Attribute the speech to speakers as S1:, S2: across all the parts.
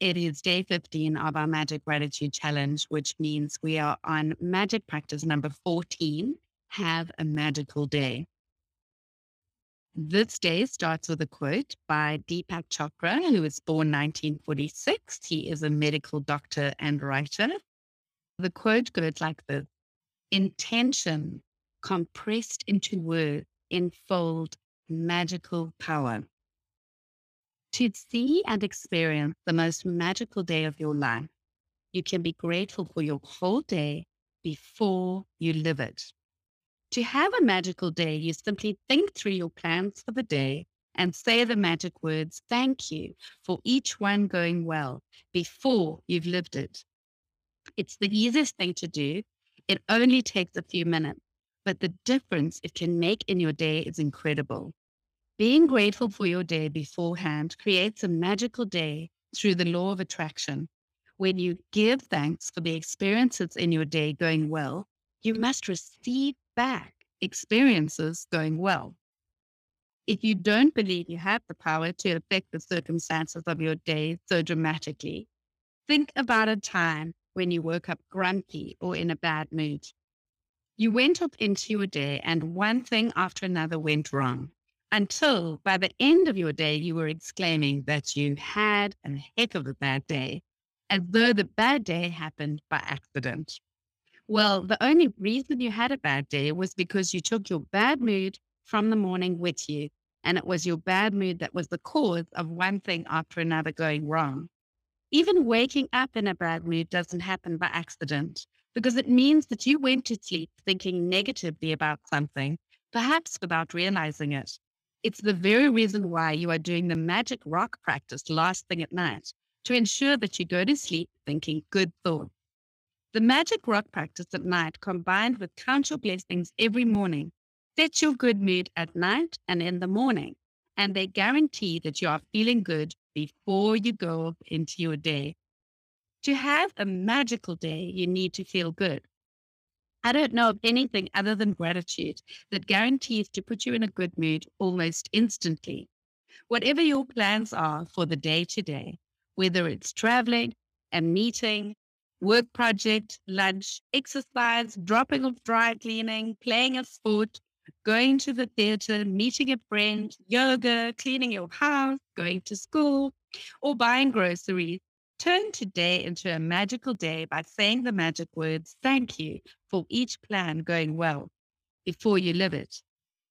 S1: It is day 15 of our Magic Gratitude Challenge, which means we are on magic practice number 14 Have a Magical Day. This day starts with a quote by Deepak Chopra, who was born 1946. He is a medical doctor and writer. The quote goes like this Intention compressed into words enfold magical power. To see and experience the most magical day of your life, you can be grateful for your whole day before you live it. To have a magical day, you simply think through your plans for the day and say the magic words, thank you for each one going well before you've lived it. It's the easiest thing to do. It only takes a few minutes, but the difference it can make in your day is incredible. Being grateful for your day beforehand creates a magical day through the law of attraction. When you give thanks for the experiences in your day going well, you must receive back experiences going well. If you don't believe you have the power to affect the circumstances of your day so dramatically, think about a time when you woke up grumpy or in a bad mood. You went up into your day and one thing after another went wrong until by the end of your day, you were exclaiming that you had a heck of a bad day, as though the bad day happened by accident. Well, the only reason you had a bad day was because you took your bad mood from the morning with you. And it was your bad mood that was the cause of one thing after another going wrong. Even waking up in a bad mood doesn't happen by accident because it means that you went to sleep thinking negatively about something, perhaps without realizing it. It's the very reason why you are doing the magic rock practice last thing at night to ensure that you go to sleep thinking good thoughts. The magic rock practice at night combined with count your blessings every morning sets your good mood at night and in the morning, and they guarantee that you are feeling good before you go into your day. To have a magical day, you need to feel good. I don't know of anything other than gratitude that guarantees to put you in a good mood almost instantly. Whatever your plans are for the day to day, whether it's traveling, a meeting, work project, lunch, exercise, dropping off dry cleaning, playing a sport, going to the theater, meeting a friend, yoga, cleaning your house, going to school, or buying groceries. Turn today into a magical day by saying the magic words, thank you for each plan going well before you live it.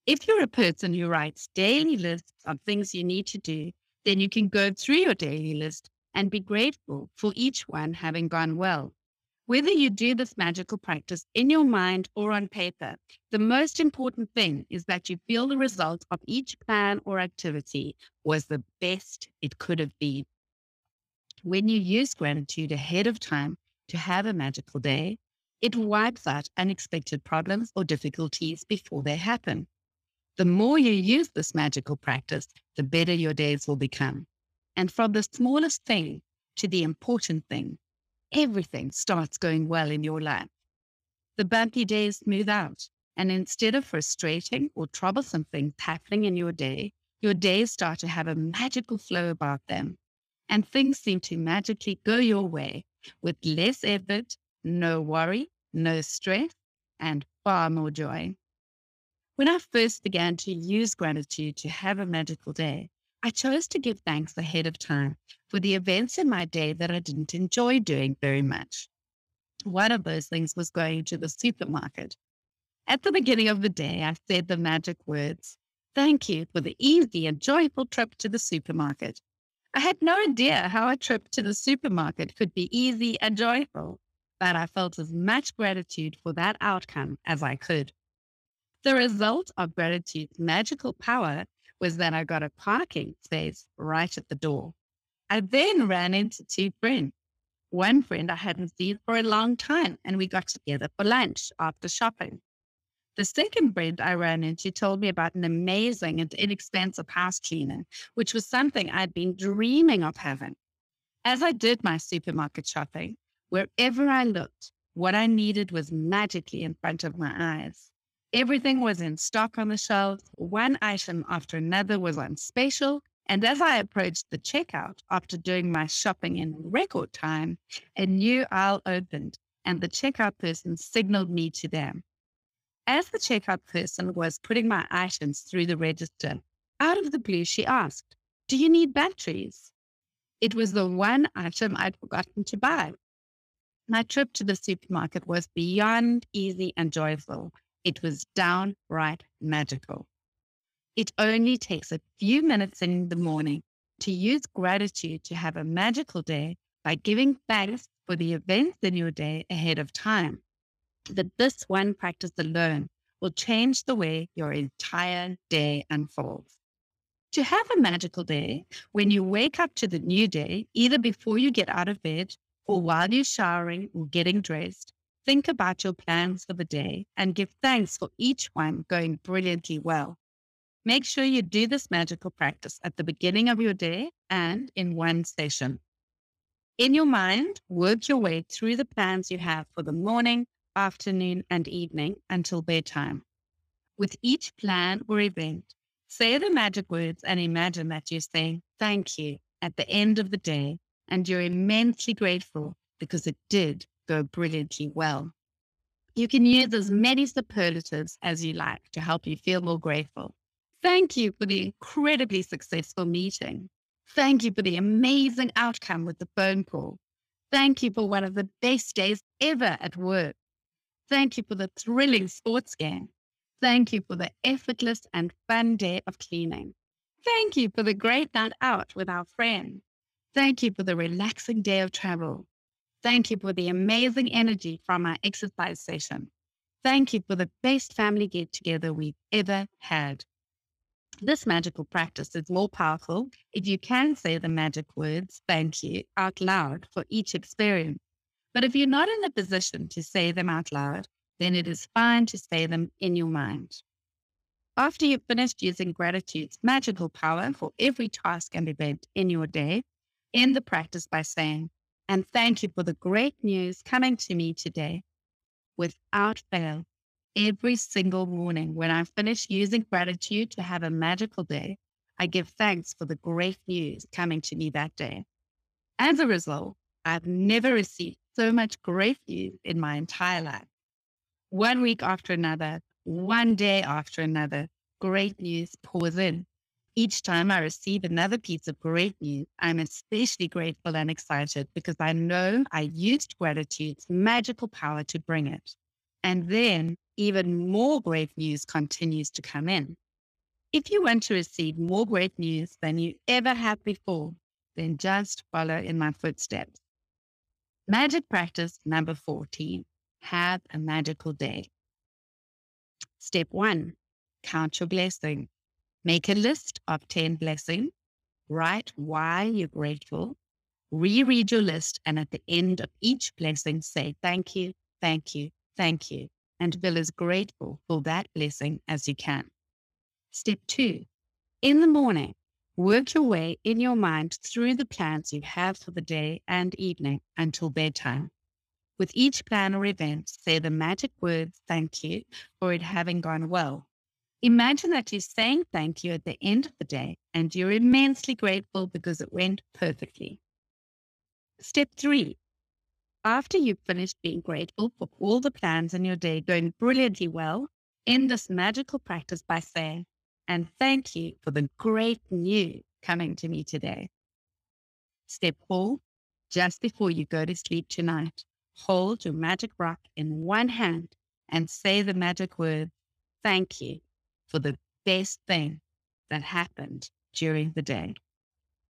S1: If you're a person who writes daily lists of things you need to do, then you can go through your daily list and be grateful for each one having gone well. Whether you do this magical practice in your mind or on paper, the most important thing is that you feel the result of each plan or activity was the best it could have been. When you use gratitude ahead of time to have a magical day, it wipes out unexpected problems or difficulties before they happen. The more you use this magical practice, the better your days will become. And from the smallest thing to the important thing, everything starts going well in your life. The bumpy days smooth out. And instead of frustrating or troublesome things happening in your day, your days start to have a magical flow about them. And things seem to magically go your way with less effort, no worry, no stress, and far more joy. When I first began to use gratitude to have a magical day, I chose to give thanks ahead of time for the events in my day that I didn't enjoy doing very much. One of those things was going to the supermarket. At the beginning of the day, I said the magic words, Thank you for the easy and joyful trip to the supermarket. I had no idea how a trip to the supermarket could be easy and joyful, but I felt as much gratitude for that outcome as I could. The result of gratitude's magical power was that I got a parking space right at the door. I then ran into two friends. One friend I hadn't seen for a long time, and we got together for lunch after shopping. The second friend I ran into told me about an amazing and inexpensive house cleaner, which was something I'd been dreaming of having. As I did my supermarket shopping, wherever I looked, what I needed was magically in front of my eyes. Everything was in stock on the shelves. One item after another was on special And as I approached the checkout after doing my shopping in record time, a new aisle opened and the checkout person signaled me to them. As the checkout person was putting my items through the register, out of the blue, she asked, Do you need batteries? It was the one item I'd forgotten to buy. My trip to the supermarket was beyond easy and joyful. It was downright magical. It only takes a few minutes in the morning to use gratitude to have a magical day by giving thanks for the events in your day ahead of time. That this one practice alone will change the way your entire day unfolds. To have a magical day, when you wake up to the new day, either before you get out of bed or while you're showering or getting dressed, think about your plans for the day and give thanks for each one going brilliantly well. Make sure you do this magical practice at the beginning of your day and in one session. In your mind, work your way through the plans you have for the morning, afternoon, and evening until bedtime. With each plan or event, say the magic words and imagine that you're saying thank you at the end of the day and you're immensely grateful because it did go brilliantly well. You can use as many superlatives as you like to help you feel more grateful. Thank you for the incredibly successful meeting. Thank you for the amazing outcome with the phone call. Thank you for one of the best days ever at work. Thank you for the thrilling sports game. Thank you for the effortless and fun day of cleaning. Thank you for the great night out with our friends. Thank you for the relaxing day of travel. Thank you for the amazing energy from our exercise session. Thank you for the best family get together we've ever had. This magical practice is more powerful if you can say the magic words, thank you, out loud for each experience. But if you're not in a position to say them out loud, then it is fine to say them in your mind. After you've finished using gratitude's magical power for every task and event in your day, end the practice by saying, and thank you for the great news coming to me today. Without fail, Every single morning when I finish using gratitude to have a magical day, I give thanks for the great news coming to me that day. As a result, I've never received so much news in my entire life. One week after another, one day after another, great news pours in. Each time I receive another piece of great news, I'm especially grateful and excited because I know I used gratitude's magical power to bring it. And then even more great news continues to come in. If you want to receive more great news than you ever have before, then just follow in my footsteps. Magic practice number 14 have a magical day. Step one count your blessing. Make a list of 10 blessings. Write why you're grateful. Reread your list, and at the end of each blessing, say thank you, thank you, thank you and feel as grateful for that blessing as you can. Step two, in the morning, work your way in your mind through the plans you have for the day and evening until bedtime. With each plan or event, say the magic words thank you for it having gone well. Imagine that you're saying thank you at the end of the day and you're immensely grateful because it went perfectly. Step three, after you've finished being grateful for all the plans in your day going brilliantly well, end this magical practice by saying, and thank you for the great news coming to me today. Step four, just before you go to sleep tonight, hold your magic rock in one hand and say the magic word, thank you for the best thing that happened during the day.